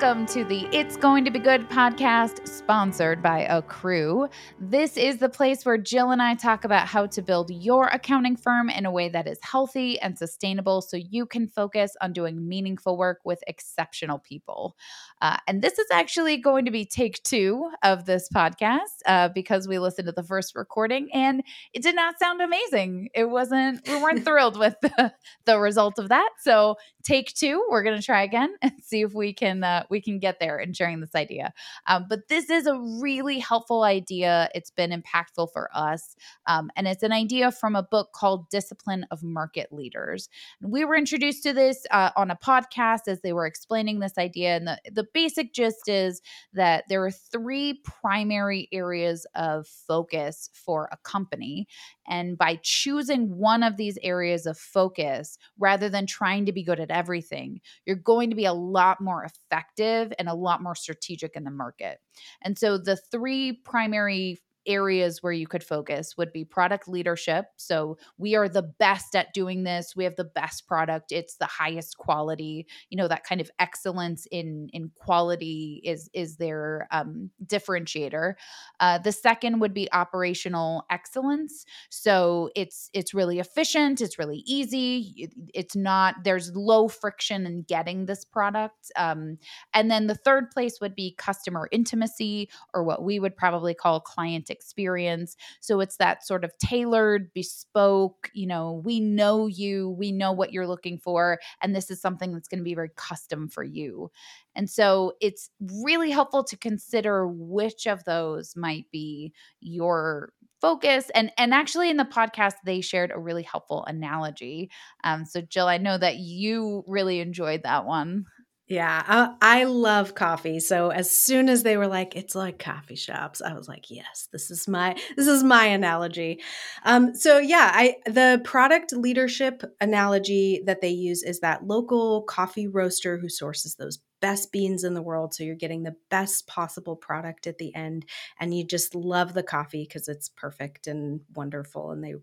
Welcome to the It's Going to Be Good podcast, sponsored by Accrew. This is the place where Jill and I talk about how to build your accounting firm in a way that is healthy and sustainable so you can focus on doing meaningful work with exceptional people. Uh, and this is actually going to be take two of this podcast uh, because we listened to the first recording and it did not sound amazing. It wasn't, we weren't thrilled with the, the result of that. So, take two, we're going to try again and see if we can uh, we can get there in sharing this idea. Um, but this is a really helpful idea. It's been impactful for us, um, and it's an idea from a book called Discipline of Market Leaders. And we were introduced to this uh, on a podcast as they were explaining this idea, and the the basic gist is that there are three primary areas of focus for a company, and by choosing one of these areas of focus rather than trying to be good at everything, you're going to be a lot more effective and a lot more strategic in the market. And so the three primary areas where you could focus would be product leadership. So we are the best at doing this. We have the best product. It's the highest quality. You know that kind of excellence in in quality is is their um, differentiator. Uh, the second would be operational excellence. So it's it's really efficient. It's really easy. It's not there's low friction in getting this product. Um, and then the third place would be customer intimacy, or what we would probably call client experience. So it's that sort of tailored, bespoke, you know, we know you, we know what you're looking for, and this is something that's going to be very custom for you. And so it's really helpful to consider which of those might be your focus and and actually in the podcast they shared a really helpful analogy um, so jill i know that you really enjoyed that one yeah, I, I, love coffee. So as soon as they were like, "It's like coffee shops," I was like, "Yes, this is my this is my analogy." Um, so yeah, I the product leadership analogy that they use is that local coffee roaster who sources those best beans in the world, so you're getting the best possible product at the end, and you just love the coffee because it's perfect and wonderful, and they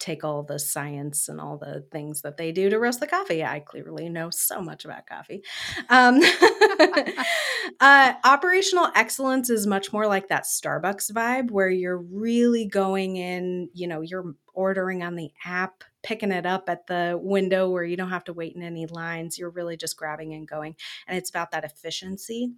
take all the science and all the things that they do to roast the coffee. I clearly know so much about coffee. Um, uh, operational excellence is much more like that Starbucks vibe where you're really going in, you know, you're ordering on the app, picking it up at the window where you don't have to wait in any lines. You're really just grabbing and going. And it's about that efficiency.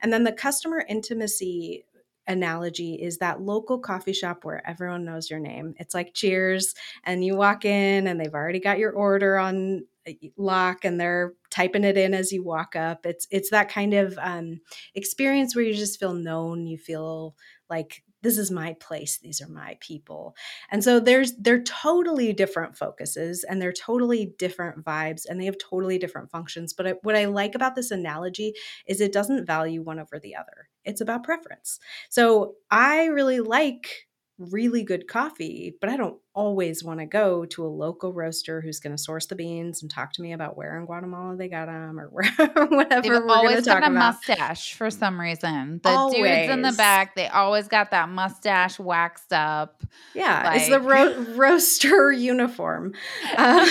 And then the customer intimacy analogy is that local coffee shop where everyone knows your name. It's like cheers, and you walk in and they've already got your order on uh, lock and they're typing it in as you walk up. It's it's that kind of um, experience where you just feel known. You feel like this is my place these are my people and so there's they're totally different focuses and they're totally different vibes and they have totally different functions but I, what i like about this analogy is it doesn't value one over the other it's about preference. So i really like really good coffee, but I don't always want to go to a local roaster who's going to source the beans and talk to me about where in Guatemala they got them or where, whatever They've we're always got a about. mustache for some reason. The always. dudes in the back, they always got that mustache waxed up. Yeah, like. it's the ro- roaster uniform. Uh,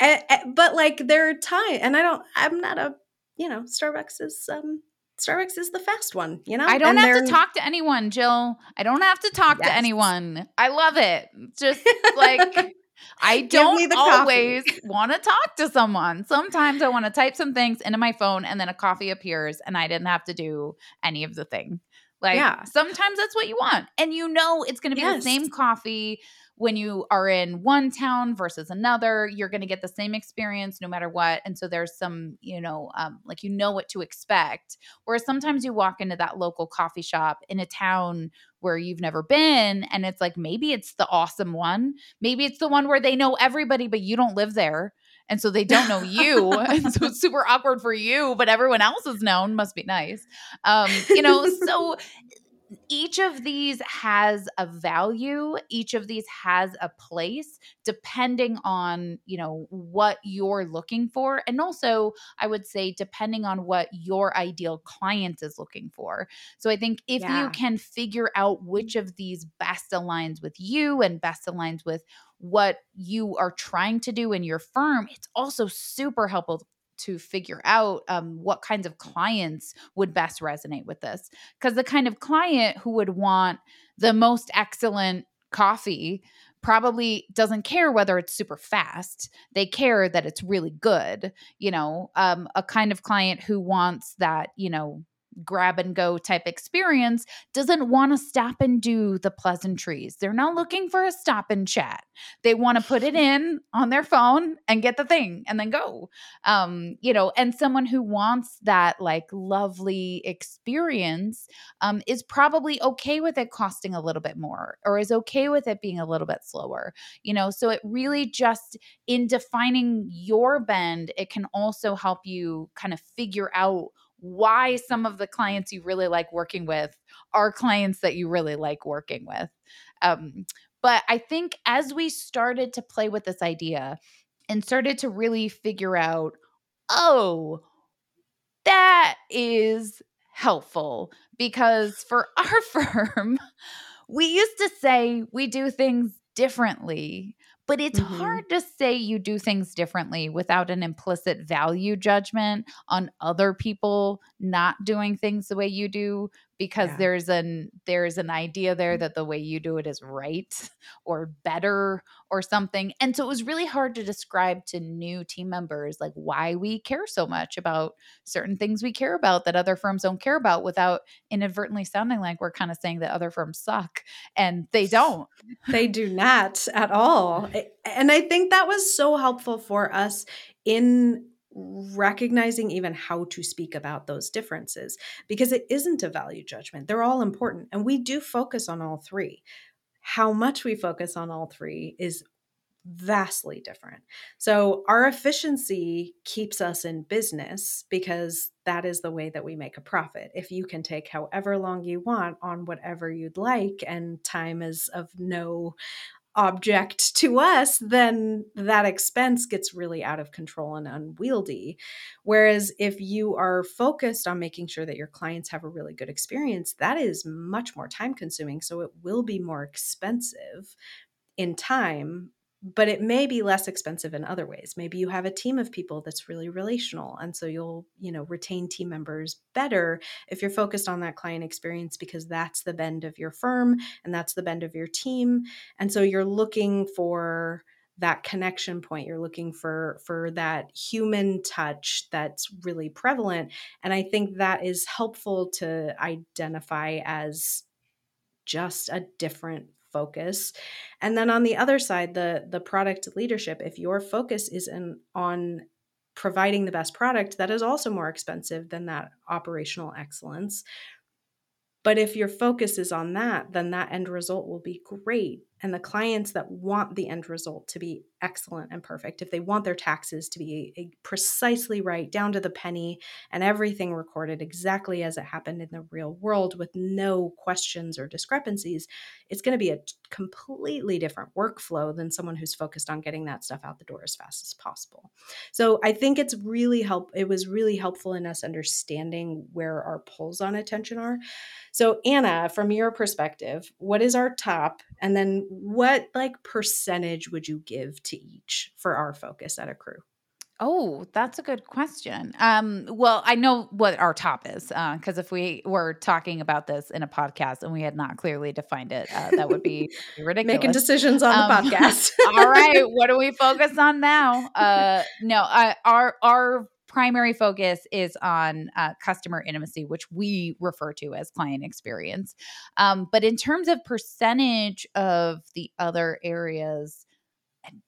and, and, but like there are times, and I don't, I'm not a, you know, Starbucks is um Starbucks is the fast one, you know? I don't and have to talk to anyone, Jill. I don't have to talk yes. to anyone. I love it. Just like I don't always want to talk to someone. Sometimes I want to type some things into my phone and then a coffee appears and I didn't have to do any of the thing. Like yeah. sometimes that's what you want. And you know it's going to be yes. the same coffee when you are in one town versus another you're going to get the same experience no matter what and so there's some you know um, like you know what to expect. Whereas sometimes you walk into that local coffee shop in a town where you've never been and it's like maybe it's the awesome one. Maybe it's the one where they know everybody but you don't live there and so they don't know you and so it's super awkward for you but everyone else is known must be nice. Um you know so each of these has a value each of these has a place depending on you know what you're looking for and also i would say depending on what your ideal client is looking for so i think if yeah. you can figure out which of these best aligns with you and best aligns with what you are trying to do in your firm it's also super helpful to figure out um, what kinds of clients would best resonate with this because the kind of client who would want the most excellent coffee probably doesn't care whether it's super fast they care that it's really good you know um, a kind of client who wants that you know grab and go type experience doesn't want to stop and do the pleasantries. They're not looking for a stop and chat. They want to put it in on their phone and get the thing and then go. Um, you know, and someone who wants that like lovely experience um, is probably okay with it costing a little bit more or is okay with it being a little bit slower. You know, so it really just in defining your bend, it can also help you kind of figure out why some of the clients you really like working with are clients that you really like working with. Um, but I think as we started to play with this idea and started to really figure out, oh, that is helpful because for our firm, we used to say we do things differently but it's mm-hmm. hard to say you do things differently without an implicit value judgment on other people not doing things the way you do because yeah. there's an there's an idea there mm. that the way you do it is right or better or something and so it was really hard to describe to new team members like why we care so much about certain things we care about that other firms don't care about without inadvertently sounding like we're kind of saying that other firms suck and they don't they do not at all and i think that was so helpful for us in recognizing even how to speak about those differences because it isn't a value judgment. They're all important. And we do focus on all three. How much we focus on all three is vastly different. So, our efficiency keeps us in business because that is the way that we make a profit. If you can take however long you want on whatever you'd like, and time is of no object to us, then that expense gets really out of control and unwieldy. Whereas if you are focused on making sure that your clients have a really good experience, that is much more time consuming. So it will be more expensive in time but it may be less expensive in other ways. Maybe you have a team of people that's really relational and so you'll you know retain team members better if you're focused on that client experience because that's the bend of your firm and that's the bend of your team. And so you're looking for that connection point. You're looking for for that human touch that's really prevalent and i think that is helpful to identify as just a different focus. And then on the other side the the product leadership if your focus is in on providing the best product that is also more expensive than that operational excellence. But if your focus is on that then that end result will be great and the clients that want the end result to be excellent and perfect, if they want their taxes to be precisely right, down to the penny, and everything recorded exactly as it happened in the real world with no questions or discrepancies, it's going to be a completely different workflow than someone who's focused on getting that stuff out the door as fast as possible. So I think it's really help. It was really helpful in us understanding where our pulls on attention are. So Anna, from your perspective, what is our top, and then what like percentage would you give to each for our focus at Accrew? Oh, that's a good question. Um, well, I know what our top is because uh, if we were talking about this in a podcast and we had not clearly defined it, uh, that would be ridiculous. Making decisions on um, the podcast. all right, what do we focus on now? Uh, no, uh, our our primary focus is on uh, customer intimacy, which we refer to as client experience. Um, but in terms of percentage of the other areas,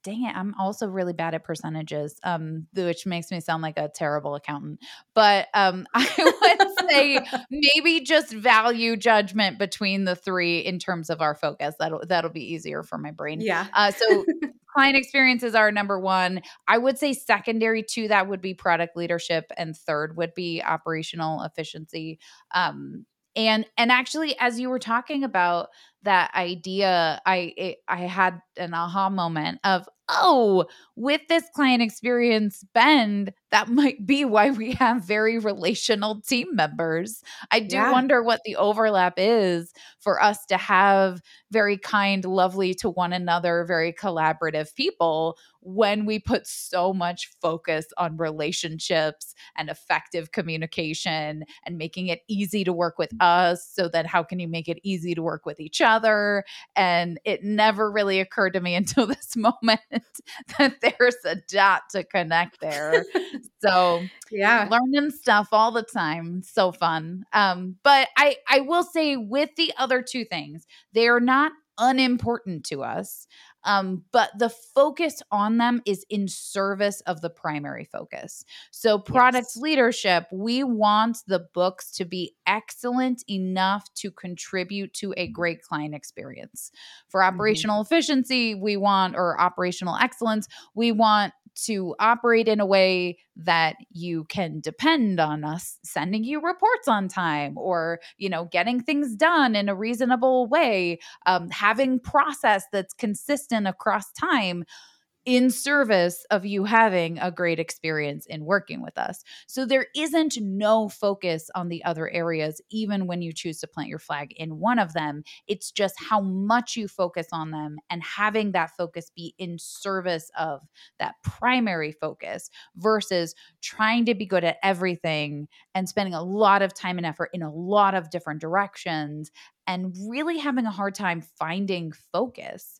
dang it, I'm also really bad at percentages, um, which makes me sound like a terrible accountant. But um, I would say maybe just value judgment between the three in terms of our focus. That'll that'll be easier for my brain. Yeah. Uh, so client experience is our number one. I would say secondary to that would be product leadership, and third would be operational efficiency. Um, and and actually, as you were talking about that idea, I it, I had an aha moment of oh, with this client experience bend, that might be why we have very relational team members. I do yeah. wonder what the overlap is for us to have very kind, lovely to one another, very collaborative people when we put so much focus on relationships and effective communication and making it easy to work with mm-hmm. us so that how can you make it easy to work with each other and it never really occurred to me until this moment that there's a dot to connect there so yeah. learning stuff all the time so fun. Um but i i will say with the other two things they are not unimportant to us um, but the focus on them is in service of the primary focus. So, product yes. leadership, we want the books to be excellent enough to contribute to a great client experience. For mm-hmm. operational mm-hmm. efficiency, we want, or operational excellence, we want to operate in a way that you can depend on us sending you reports on time or you know getting things done in a reasonable way um, having process that's consistent across time in service of you having a great experience in working with us. So there isn't no focus on the other areas, even when you choose to plant your flag in one of them. It's just how much you focus on them and having that focus be in service of that primary focus versus trying to be good at everything and spending a lot of time and effort in a lot of different directions and really having a hard time finding focus.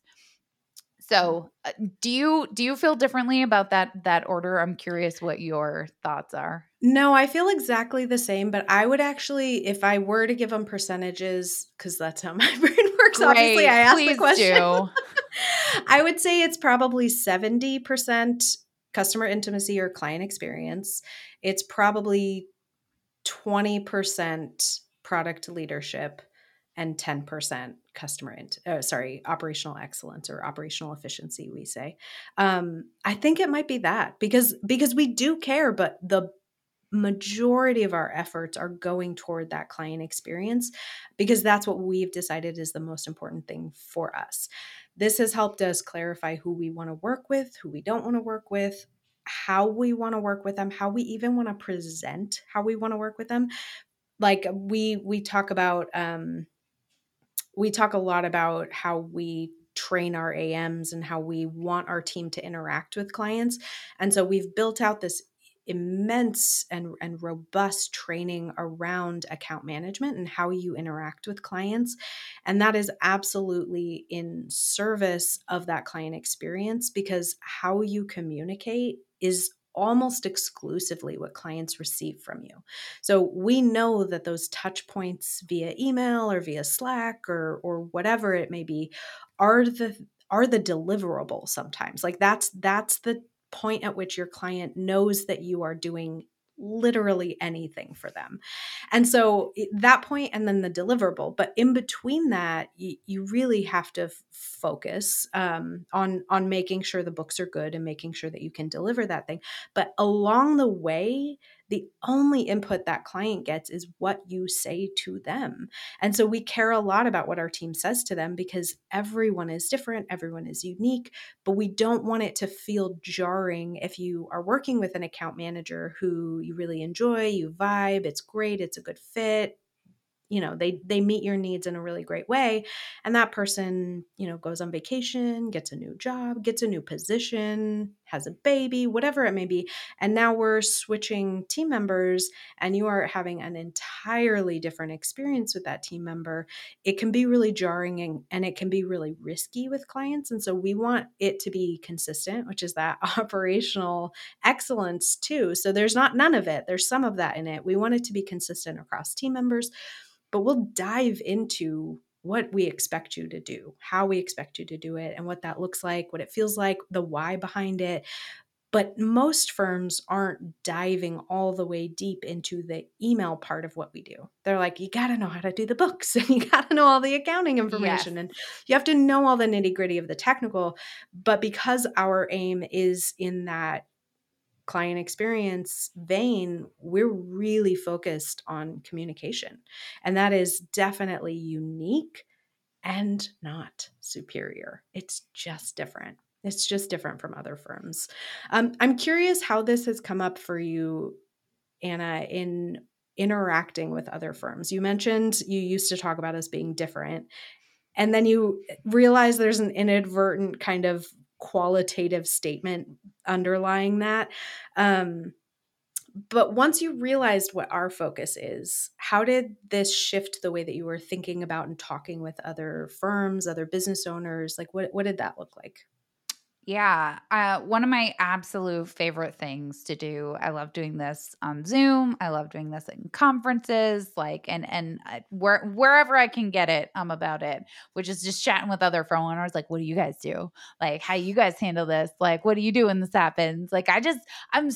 So, uh, do you do you feel differently about that that order? I'm curious what your thoughts are. No, I feel exactly the same, but I would actually if I were to give them percentages cuz that's how my brain works Great, obviously I asked the question. I would say it's probably 70% customer intimacy or client experience. It's probably 20% product leadership and 10% customer int- uh, sorry operational excellence or operational efficiency we say. Um, i think it might be that because because we do care but the majority of our efforts are going toward that client experience because that's what we've decided is the most important thing for us. This has helped us clarify who we want to work with who we don't want to work with how we want to work with them how we even want to present how we want to work with them. Like we we talk about um we talk a lot about how we train our AMs and how we want our team to interact with clients. And so we've built out this immense and, and robust training around account management and how you interact with clients. And that is absolutely in service of that client experience because how you communicate is almost exclusively what clients receive from you. So we know that those touch points via email or via Slack or or whatever it may be are the are the deliverable sometimes. Like that's that's the point at which your client knows that you are doing literally anything for them. And so that point and then the deliverable, but in between that, you, you really have to f- focus um, on on making sure the books are good and making sure that you can deliver that thing. But along the way, the only input that client gets is what you say to them. And so we care a lot about what our team says to them because everyone is different, everyone is unique, but we don't want it to feel jarring if you are working with an account manager who you really enjoy, you vibe, it's great, it's a good fit, you know they they meet your needs in a really great way and that person you know goes on vacation gets a new job gets a new position has a baby whatever it may be and now we're switching team members and you are having an entirely different experience with that team member it can be really jarring and, and it can be really risky with clients and so we want it to be consistent which is that operational excellence too so there's not none of it there's some of that in it we want it to be consistent across team members but we'll dive into what we expect you to do, how we expect you to do it, and what that looks like, what it feels like, the why behind it. But most firms aren't diving all the way deep into the email part of what we do. They're like, you got to know how to do the books and you got to know all the accounting information yes. and you have to know all the nitty gritty of the technical. But because our aim is in that client experience vein, we're really focused on communication. And that is definitely unique and not superior. It's just different. It's just different from other firms. Um, I'm curious how this has come up for you, Anna, in interacting with other firms. You mentioned you used to talk about us being different, and then you realize there's an inadvertent kind of qualitative statement underlying that. Um, but once you realized what our focus is, how did this shift the way that you were thinking about and talking with other firms, other business owners? Like, what, what did that look like? Yeah. Uh, one of my absolute favorite things to do. I love doing this on Zoom. I love doing this in conferences, like, and, and uh, where, wherever I can get it, I'm about it, which is just chatting with other firm owners. Like, what do you guys do? Like, how you guys handle this? Like, what do you do when this happens? Like, I just, I'm,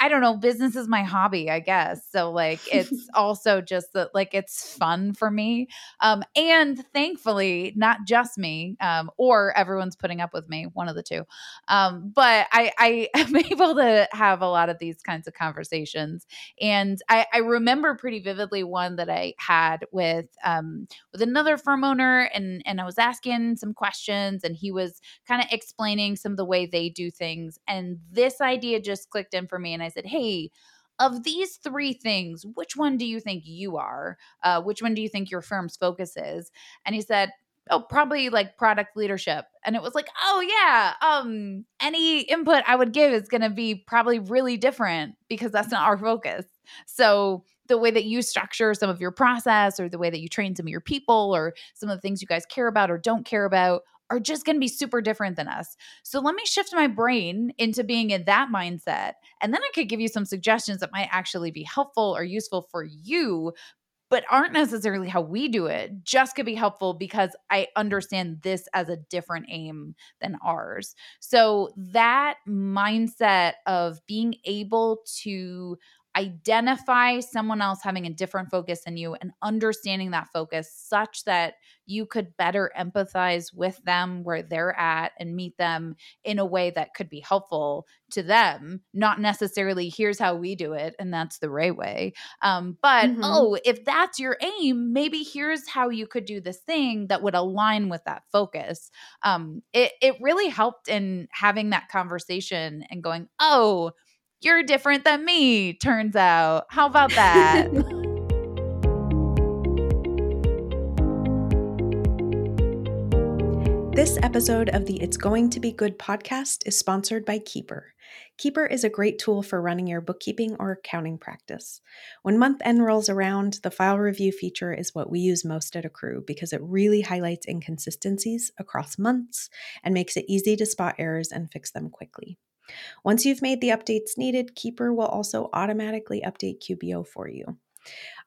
I don't know. Business is my hobby, I guess. So, like, it's also just that, like, it's fun for me. Um, and thankfully, not just me, um, or everyone's putting up with me, one of the two. Um, but I, I am able to have a lot of these kinds of conversations. And I, I remember pretty vividly one that I had with um, with another firm owner, and and I was asking some questions, and he was kind of explaining some of the way they do things, and this idea just clicked in for me, and I said, hey of these three things, which one do you think you are? Uh, which one do you think your firm's focus is? And he said, oh probably like product leadership and it was like oh yeah um any input i would give is going to be probably really different because that's not our focus so the way that you structure some of your process or the way that you train some of your people or some of the things you guys care about or don't care about are just going to be super different than us. So let me shift my brain into being in that mindset. And then I could give you some suggestions that might actually be helpful or useful for you but aren't necessarily how we do it just could be helpful because I understand this as a different aim than ours. So that mindset of being able to identify someone else having a different focus than you and understanding that focus such that you could better empathize with them where they're at and meet them in a way that could be helpful to them not necessarily here's how we do it and that's the right way um, but mm-hmm. oh if that's your aim maybe here's how you could do this thing that would align with that focus um, it, it really helped in having that conversation and going oh you're different than me, turns out. How about that? This episode of the It's Going to Be Good podcast is sponsored by Keeper. Keeper is a great tool for running your bookkeeping or accounting practice. When month end rolls around, the file review feature is what we use most at Accrew because it really highlights inconsistencies across months and makes it easy to spot errors and fix them quickly. Once you've made the updates needed, Keeper will also automatically update QBO for you.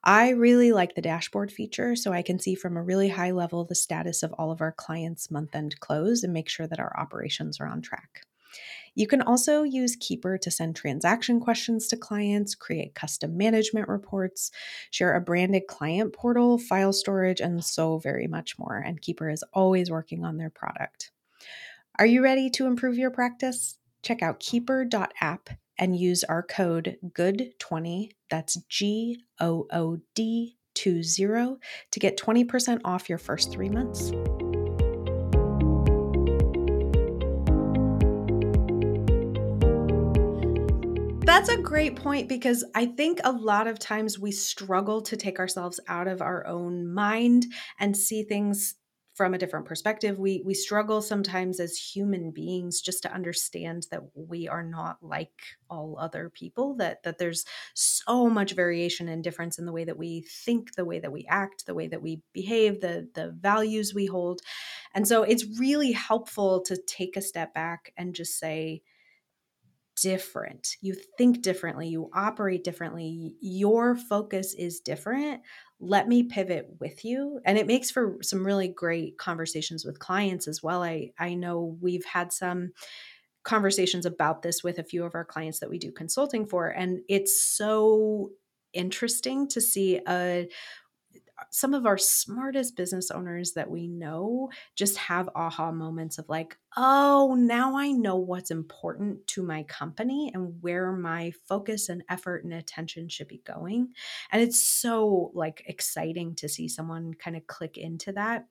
I really like the dashboard feature so I can see from a really high level the status of all of our clients' month end close and make sure that our operations are on track. You can also use Keeper to send transaction questions to clients, create custom management reports, share a branded client portal, file storage, and so very much more. And Keeper is always working on their product. Are you ready to improve your practice? Check out keeper.app and use our code GOOD20, that's G O O D 20, to get 20% off your first three months. That's a great point because I think a lot of times we struggle to take ourselves out of our own mind and see things from a different perspective. We we struggle sometimes as human beings just to understand that we are not like all other people that that there's so much variation and difference in the way that we think the way that we act the way that we behave the the values we hold. And so it's really helpful to take a step back and just say different. You think differently, you operate differently, your focus is different. Let me pivot with you. And it makes for some really great conversations with clients as well. I i know we've had some conversations about this with a few of our clients that we do consulting for. And it's so interesting to see a some of our smartest business owners that we know just have aha moments of like, oh, now I know what's important to my company and where my focus and effort and attention should be going. And it's so like exciting to see someone kind of click into that.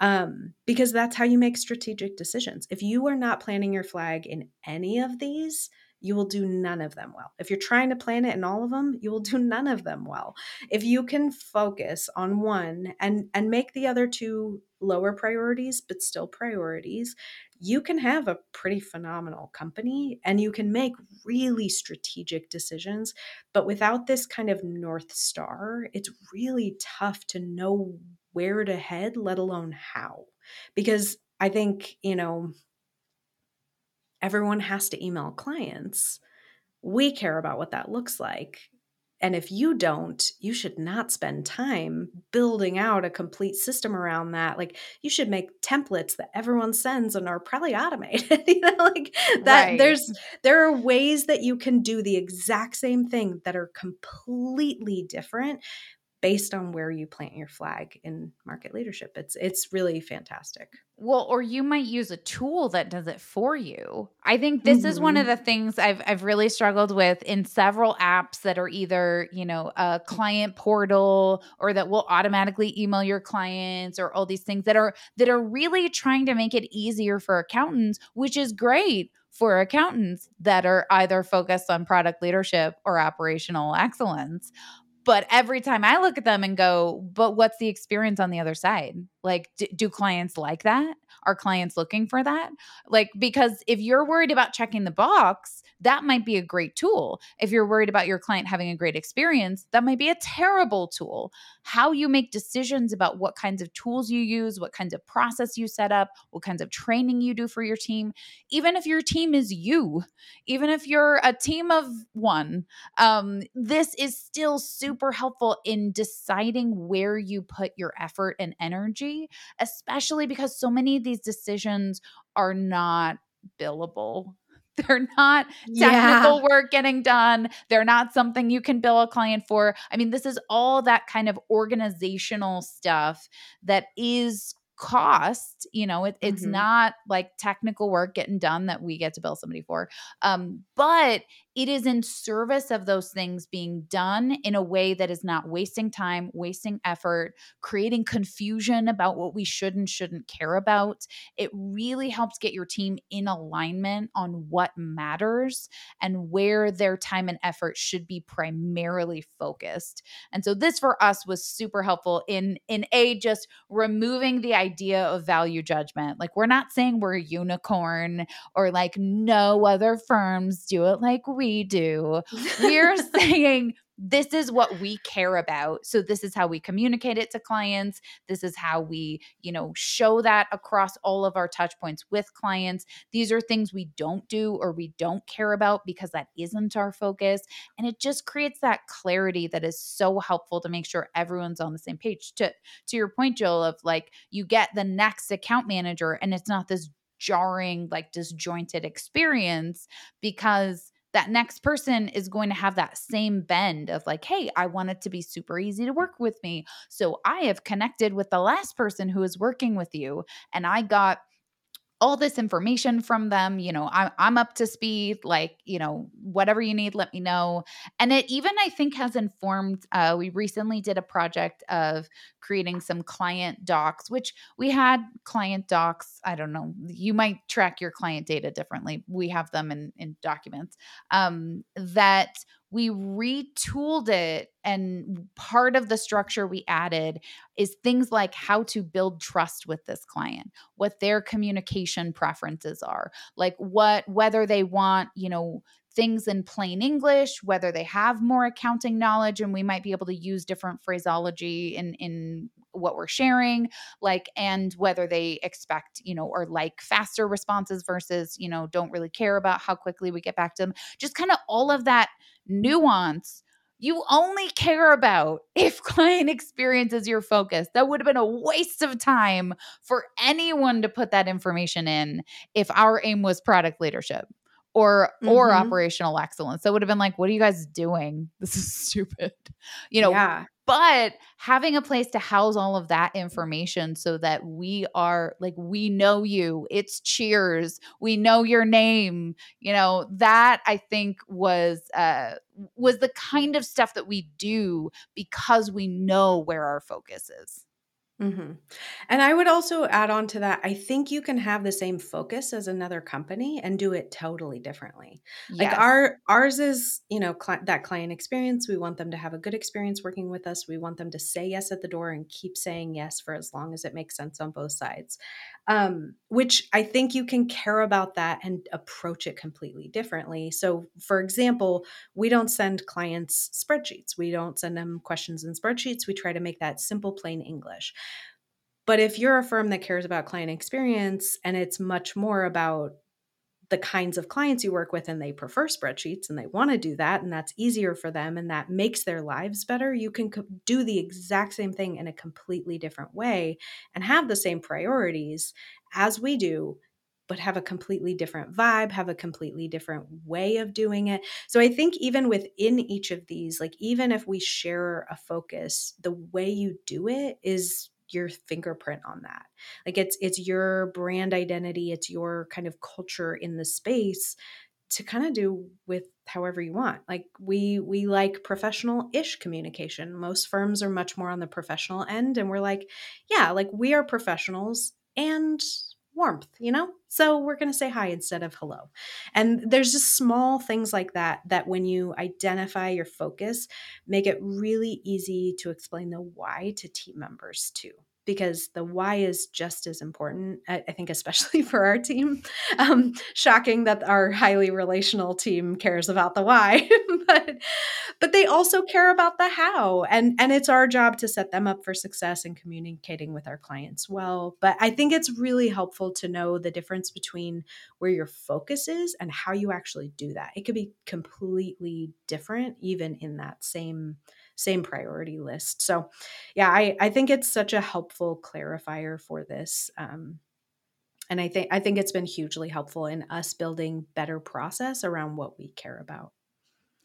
um, because that's how you make strategic decisions. If you are not planting your flag in any of these, you will do none of them well. If you're trying to plan it in all of them, you will do none of them well. If you can focus on one and and make the other two lower priorities but still priorities, you can have a pretty phenomenal company and you can make really strategic decisions. But without this kind of North Star, it's really tough to know where to head, let alone how. Because I think, you know, everyone has to email clients. We care about what that looks like. And if you don't, you should not spend time building out a complete system around that. Like you should make templates that everyone sends and are probably automated. you know, like that right. there's there are ways that you can do the exact same thing that are completely different based on where you plant your flag in market leadership. It's it's really fantastic. Well, or you might use a tool that does it for you. I think this mm-hmm. is one of mm-hmm. the things I've I've really struggled with in several apps that are either, you know, a client portal or that will automatically email your clients or all these things that are that are really trying to make it easier for accountants, which is great for accountants that are either focused on product leadership or operational excellence. But every time I look at them and go, but what's the experience on the other side? Like, do, do clients like that? Are clients looking for that? Like, because if you're worried about checking the box, that might be a great tool. If you're worried about your client having a great experience, that might be a terrible tool. How you make decisions about what kinds of tools you use, what kinds of process you set up, what kinds of training you do for your team, even if your team is you, even if you're a team of one, um, this is still super helpful in deciding where you put your effort and energy, especially because so many of these decisions are not billable they're not technical yeah. work getting done. They're not something you can bill a client for. I mean, this is all that kind of organizational stuff that is cost you know it, it's mm-hmm. not like technical work getting done that we get to bill somebody for um, but it is in service of those things being done in a way that is not wasting time, wasting effort, creating confusion about what we should and shouldn't care about. It really helps get your team in alignment on what matters and where their time and effort should be primarily focused. And so this for us was super helpful in in a just removing the idea of value judgment. Like we're not saying we're a unicorn or like no other firms do it like we we do. We're saying this is what we care about. So this is how we communicate it to clients. This is how we, you know, show that across all of our touch points with clients. These are things we don't do or we don't care about because that isn't our focus. And it just creates that clarity that is so helpful to make sure everyone's on the same page. To to your point, Jill, of like you get the next account manager and it's not this jarring, like disjointed experience because that next person is going to have that same bend of like, hey, I want it to be super easy to work with me. So I have connected with the last person who is working with you, and I got all this information from them you know I'm, I'm up to speed like you know whatever you need let me know. And it even i think has informed uh, we recently did a project of creating some client docs which we had client docs i don't know you might track your client data differently. We have them in in documents um, that we retooled it and part of the structure we added is things like how to build trust with this client what their communication preferences are like what whether they want you know things in plain english whether they have more accounting knowledge and we might be able to use different phraseology in in what we're sharing like and whether they expect you know or like faster responses versus you know don't really care about how quickly we get back to them just kind of all of that nuance you only care about if client experience is your focus. That would have been a waste of time for anyone to put that information in if our aim was product leadership or mm-hmm. or operational excellence. That would have been like, what are you guys doing? This is stupid. You know, yeah but having a place to house all of that information so that we are like we know you it's cheers we know your name you know that i think was uh was the kind of stuff that we do because we know where our focus is Mm-hmm. And I would also add on to that. I think you can have the same focus as another company and do it totally differently. Yes. Like our ours is, you know, cl- that client experience. We want them to have a good experience working with us. We want them to say yes at the door and keep saying yes for as long as it makes sense on both sides. Um, which I think you can care about that and approach it completely differently. So, for example, we don't send clients spreadsheets. We don't send them questions in spreadsheets. We try to make that simple, plain English. But if you're a firm that cares about client experience and it's much more about the kinds of clients you work with and they prefer spreadsheets and they want to do that and that's easier for them and that makes their lives better, you can co- do the exact same thing in a completely different way and have the same priorities as we do but have a completely different vibe, have a completely different way of doing it. So I think even within each of these, like even if we share a focus, the way you do it is your fingerprint on that. Like it's it's your brand identity it's your kind of culture in the space to kind of do with however you want. Like we we like professional-ish communication. Most firms are much more on the professional end and we're like yeah like we are professionals and warmth, you know? So we're going to say hi instead of hello. And there's just small things like that that when you identify your focus, make it really easy to explain the why to team members too because the why is just as important. I, I think, especially for our team. Um, shocking that our highly relational team cares about the why, but but they also care about the how, and and it's our job to set them up for success in communicating with our clients well. But I think it's really helpful to know the difference between where your focus is and how you actually do that. It could be completely different, even in that same same priority list. So, yeah, I, I think it's such a helpful clarifier for this. Um, and I think I think it's been hugely helpful in us building better process around what we care about.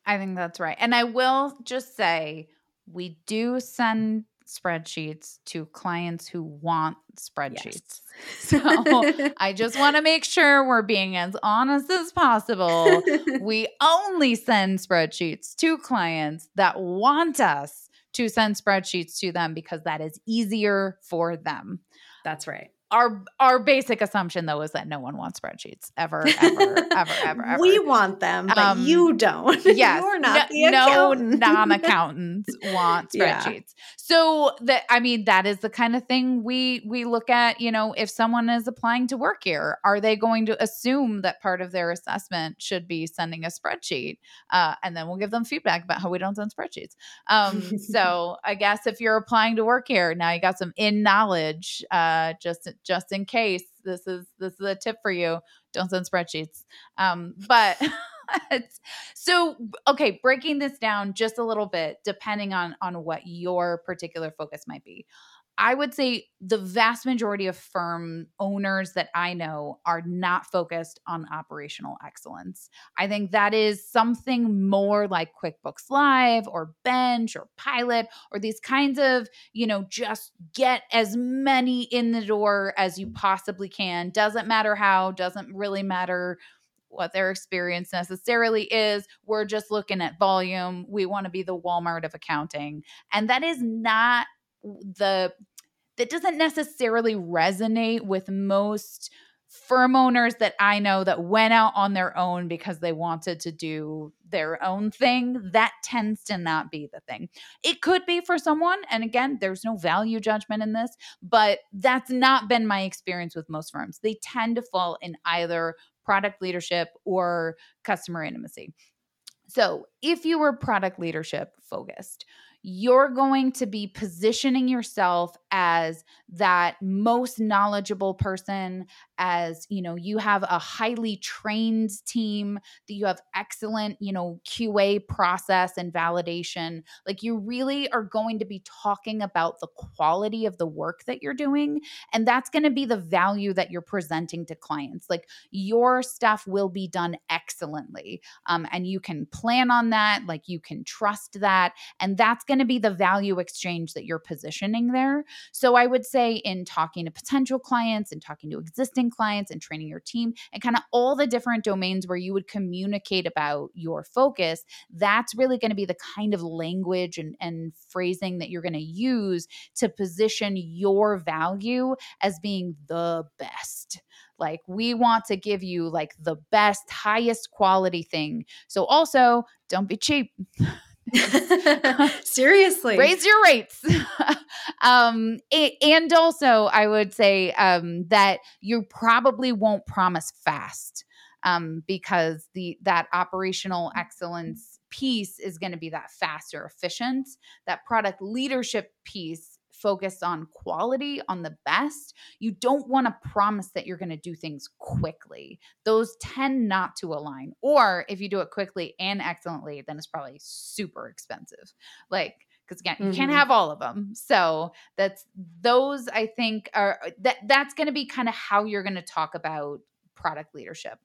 I think that's right. And I will just say we do send spreadsheets to clients who want spreadsheets. Yes. So I just want to make sure we're being as honest as possible. we only send spreadsheets to clients that want us to send spreadsheets to them because that is easier for them. That's right our our basic assumption though is that no one wants spreadsheets ever ever ever ever ever. We want them but um, you don't. Yes you're not no, no non-accountants want spreadsheets. Yeah. so that i mean that is the kind of thing we we look at you know if someone is applying to work here are they going to assume that part of their assessment should be sending a spreadsheet? Uh, and then we'll give them feedback about how we don't send spreadsheets. Um, so i guess if you're applying to work here now you got some in knowledge uh, just just in case. This is this is a tip for you. Don't send spreadsheets. Um, but so okay breaking this down just a little bit depending on on what your particular focus might be I would say the vast majority of firm owners that I know are not focused on operational excellence. I think that is something more like QuickBooks Live or Bench or Pilot or these kinds of, you know, just get as many in the door as you possibly can. Doesn't matter how, doesn't really matter what their experience necessarily is. We're just looking at volume. We want to be the Walmart of accounting. And that is not the that doesn't necessarily resonate with most firm owners that I know that went out on their own because they wanted to do their own thing, that tends to not be the thing. It could be for someone. And again, there's no value judgment in this, but that's not been my experience with most firms. They tend to fall in either product leadership or customer intimacy. So if you were product leadership focused, you're going to be positioning yourself as that most knowledgeable person as you know you have a highly trained team that you have excellent you know qa process and validation like you really are going to be talking about the quality of the work that you're doing and that's going to be the value that you're presenting to clients like your stuff will be done excellently um, and you can plan on that like you can trust that and that's going to be the value exchange that you're positioning there. So I would say in talking to potential clients and talking to existing clients and training your team and kind of all the different domains where you would communicate about your focus, that's really going to be the kind of language and, and phrasing that you're going to use to position your value as being the best. Like we want to give you like the best, highest quality thing. So also don't be cheap. Seriously. Raise your rates. um, and also, I would say um, that you probably won't promise fast um, because the that operational excellence piece is going to be that faster, efficient. That product leadership piece focused on quality, on the best. You don't want to promise that you're going to do things quickly. Those tend not to align. Or if you do it quickly and excellently, then it's probably super expensive. Like, because again, you mm-hmm. can't have all of them. So that's those I think are that that's going to be kind of how you're going to talk about product leadership.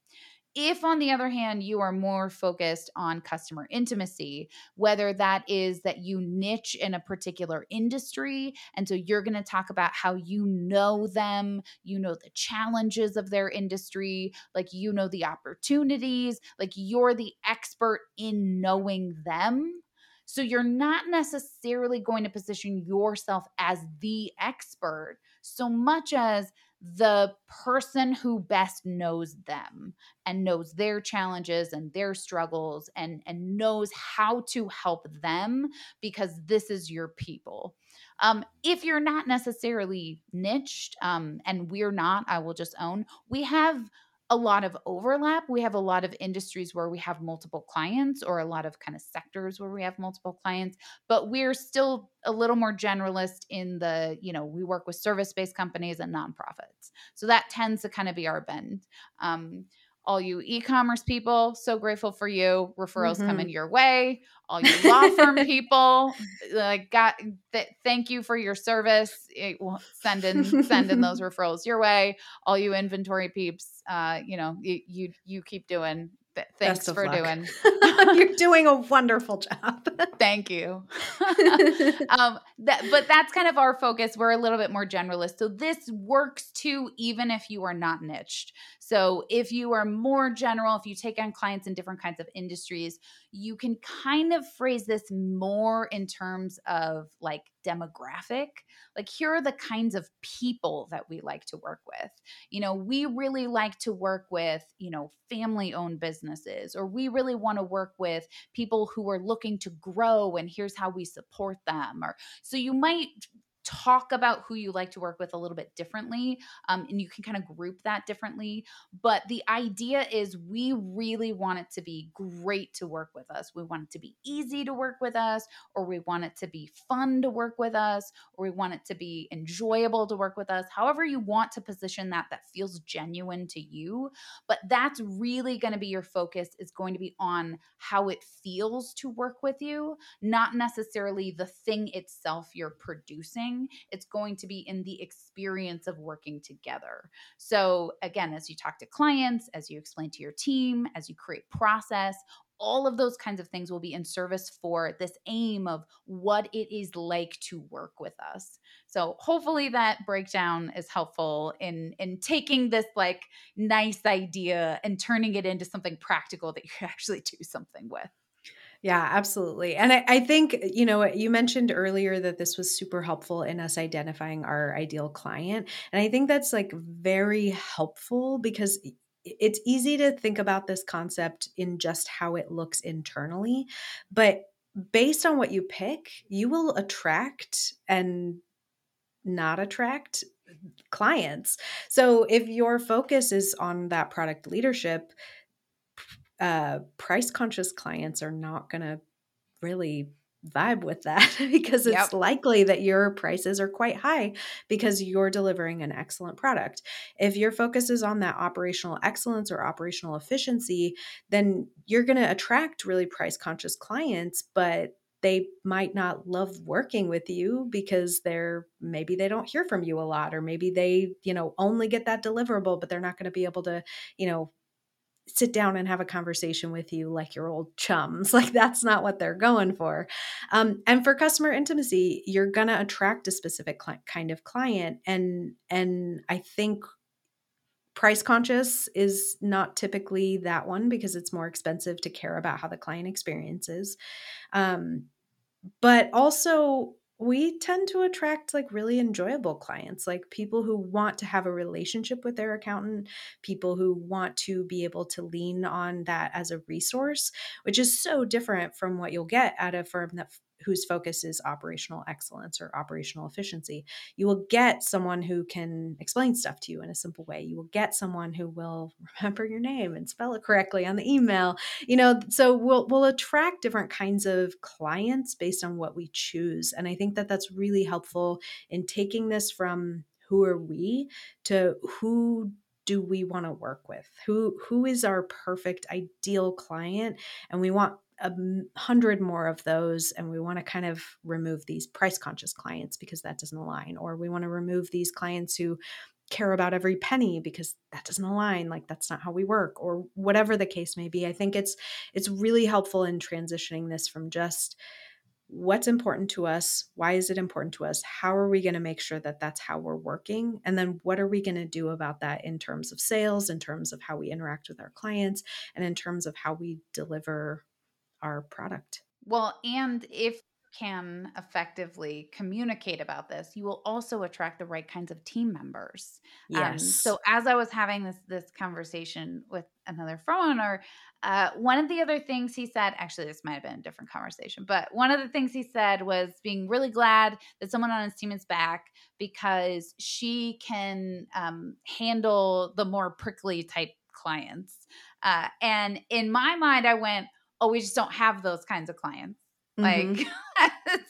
If, on the other hand, you are more focused on customer intimacy, whether that is that you niche in a particular industry, and so you're going to talk about how you know them, you know the challenges of their industry, like you know the opportunities, like you're the expert in knowing them. So you're not necessarily going to position yourself as the expert so much as the person who best knows them and knows their challenges and their struggles and and knows how to help them because this is your people. Um, if you're not necessarily niched um, and we're not i will just own we have a lot of overlap. We have a lot of industries where we have multiple clients, or a lot of kind of sectors where we have multiple clients, but we're still a little more generalist in the, you know, we work with service based companies and nonprofits. So that tends to kind of be our bend. Um, all you e-commerce people so grateful for you referrals mm-hmm. coming your way all you law firm people like got th- thank you for your service it, well, send in send in those referrals your way all you inventory peeps uh you know you you, you keep doing Th- thanks for luck. doing. You're doing a wonderful job. Thank you. um, that, but that's kind of our focus. We're a little bit more generalist. So this works too, even if you are not niched. So if you are more general, if you take on clients in different kinds of industries, you can kind of phrase this more in terms of like demographic. Like, here are the kinds of people that we like to work with. You know, we really like to work with, you know, family owned businesses, or we really want to work with people who are looking to grow, and here's how we support them. Or so you might talk about who you like to work with a little bit differently um, and you can kind of group that differently. But the idea is we really want it to be great to work with us. We want it to be easy to work with us or we want it to be fun to work with us or we want it to be enjoyable to work with us however you want to position that that feels genuine to you. But that's really going to be your focus is going to be on how it feels to work with you not necessarily the thing itself you're producing it's going to be in the experience of working together. So, again, as you talk to clients, as you explain to your team, as you create process, all of those kinds of things will be in service for this aim of what it is like to work with us so hopefully that breakdown is helpful in in taking this like nice idea and turning it into something practical that you actually do something with yeah, absolutely. And I, I, think, you know, you mentioned earlier that this was super helpful in us identifying our ideal client. And I think that's like very helpful because it's easy to think about this concept in just how it looks internally. But based on what you pick, you will attract and not attract clients. So if your focus is on that product leadership, uh, price conscious clients are not going to really vibe with that because it's yep. likely that your prices are quite high because you're delivering an excellent product. If your focus is on that operational excellence or operational efficiency, then you're going to attract really price conscious clients, but they might not love working with you because they're maybe they don't hear from you a lot or maybe they, you know, only get that deliverable but they're not going to be able to, you know, sit down and have a conversation with you like your old chums. Like that's not what they're going for. Um, and for customer intimacy, you're gonna attract a specific cl- kind of client, and and I think price conscious is not typically that one because it's more expensive to care about how the client experiences. Um, but also we tend to attract like really enjoyable clients like people who want to have a relationship with their accountant people who want to be able to lean on that as a resource which is so different from what you'll get at a firm that whose focus is operational excellence or operational efficiency. You will get someone who can explain stuff to you in a simple way. You will get someone who will remember your name and spell it correctly on the email. You know, so we'll we'll attract different kinds of clients based on what we choose. And I think that that's really helpful in taking this from who are we to who do we want to work with who who is our perfect ideal client and we want a hundred more of those and we want to kind of remove these price conscious clients because that doesn't align or we want to remove these clients who care about every penny because that doesn't align like that's not how we work or whatever the case may be. I think it's it's really helpful in transitioning this from just what's important to us why is it important to us how are we going to make sure that that's how we're working and then what are we going to do about that in terms of sales in terms of how we interact with our clients and in terms of how we deliver our product. Well, and if you can effectively communicate about this, you will also attract the right kinds of team members. Um, yes. Um, so as I was having this this conversation with another phone owner, uh, one of the other things he said, actually, this might have been a different conversation, but one of the things he said was being really glad that someone on his team is back because she can um, handle the more prickly type clients. Uh, and in my mind, I went, oh, we just don't have those kinds of clients. Mm-hmm. Like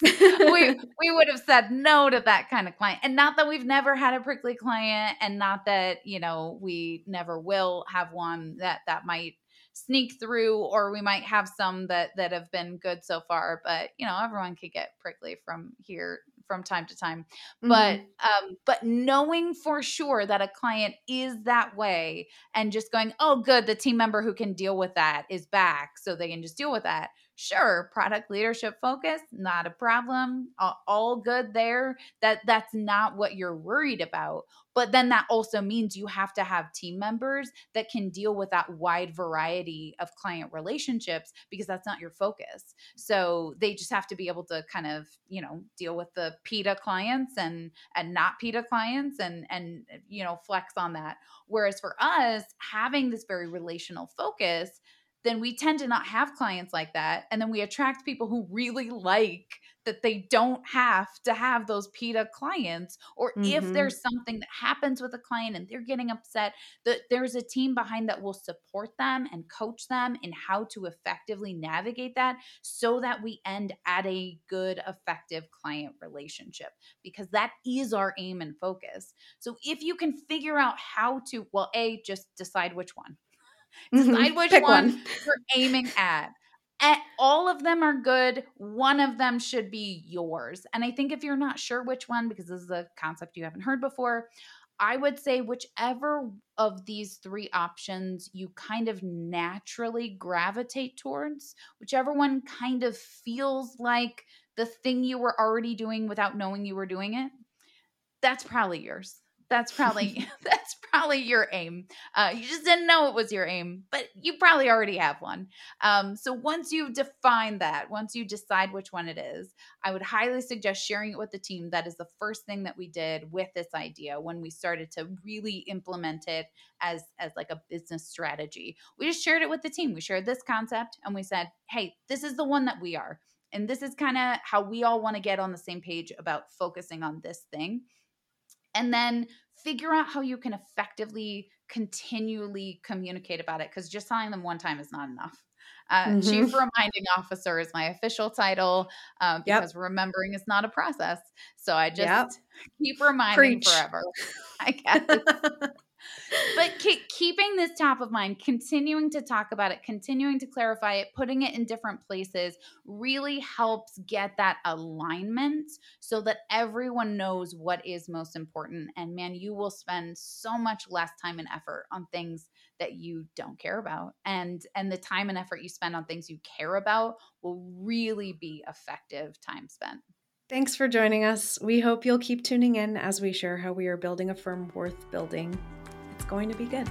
we we would have said no to that kind of client. And not that we've never had a prickly client and not that, you know, we never will have one that that might sneak through or we might have some that that have been good so far, but you know, everyone could get prickly from here from time to time. Mm-hmm. But um but knowing for sure that a client is that way and just going, "Oh good, the team member who can deal with that is back so they can just deal with that." Sure, product leadership focus, not a problem. All, all good there. That that's not what you're worried about. But then that also means you have to have team members that can deal with that wide variety of client relationships because that's not your focus. So they just have to be able to kind of, you know, deal with the PITA clients and and not PITA clients and and you know, flex on that. Whereas for us, having this very relational focus, then we tend to not have clients like that. And then we attract people who really like that they don't have to have those PITA clients. Or mm-hmm. if there's something that happens with a client and they're getting upset, that there's a team behind that will support them and coach them in how to effectively navigate that so that we end at a good, effective client relationship because that is our aim and focus. So if you can figure out how to, well, A, just decide which one. Mm-hmm. Decide which one, one you're aiming at. And all of them are good. One of them should be yours. And I think if you're not sure which one, because this is a concept you haven't heard before, I would say whichever of these three options you kind of naturally gravitate towards, whichever one kind of feels like the thing you were already doing without knowing you were doing it, that's probably yours that's probably that's probably your aim. Uh, you just didn't know it was your aim but you probably already have one. Um, so once you define that once you decide which one it is i would highly suggest sharing it with the team. That is the first thing that we did with this idea when we started to really implement it as as like a business strategy. We just shared it with the team. We shared this concept and we said hey this is the one that we are. And this is kind of how we all want to get on the same page about focusing on this thing and then figure out how you can effectively continually communicate about it because just telling them one time is not enough uh, mm-hmm. chief reminding officer is my official title uh, because yep. remembering is not a process so i just yep. keep reminding Preach. forever i guess but keep, keeping this top of mind, continuing to talk about it, continuing to clarify it, putting it in different places really helps get that alignment so that everyone knows what is most important. And man, you will spend so much less time and effort on things that you don't care about. And and the time and effort you spend on things you care about will really be effective time spent. Thanks for joining us. We hope you'll keep tuning in as we share how we are building a firm worth building. Going to be good.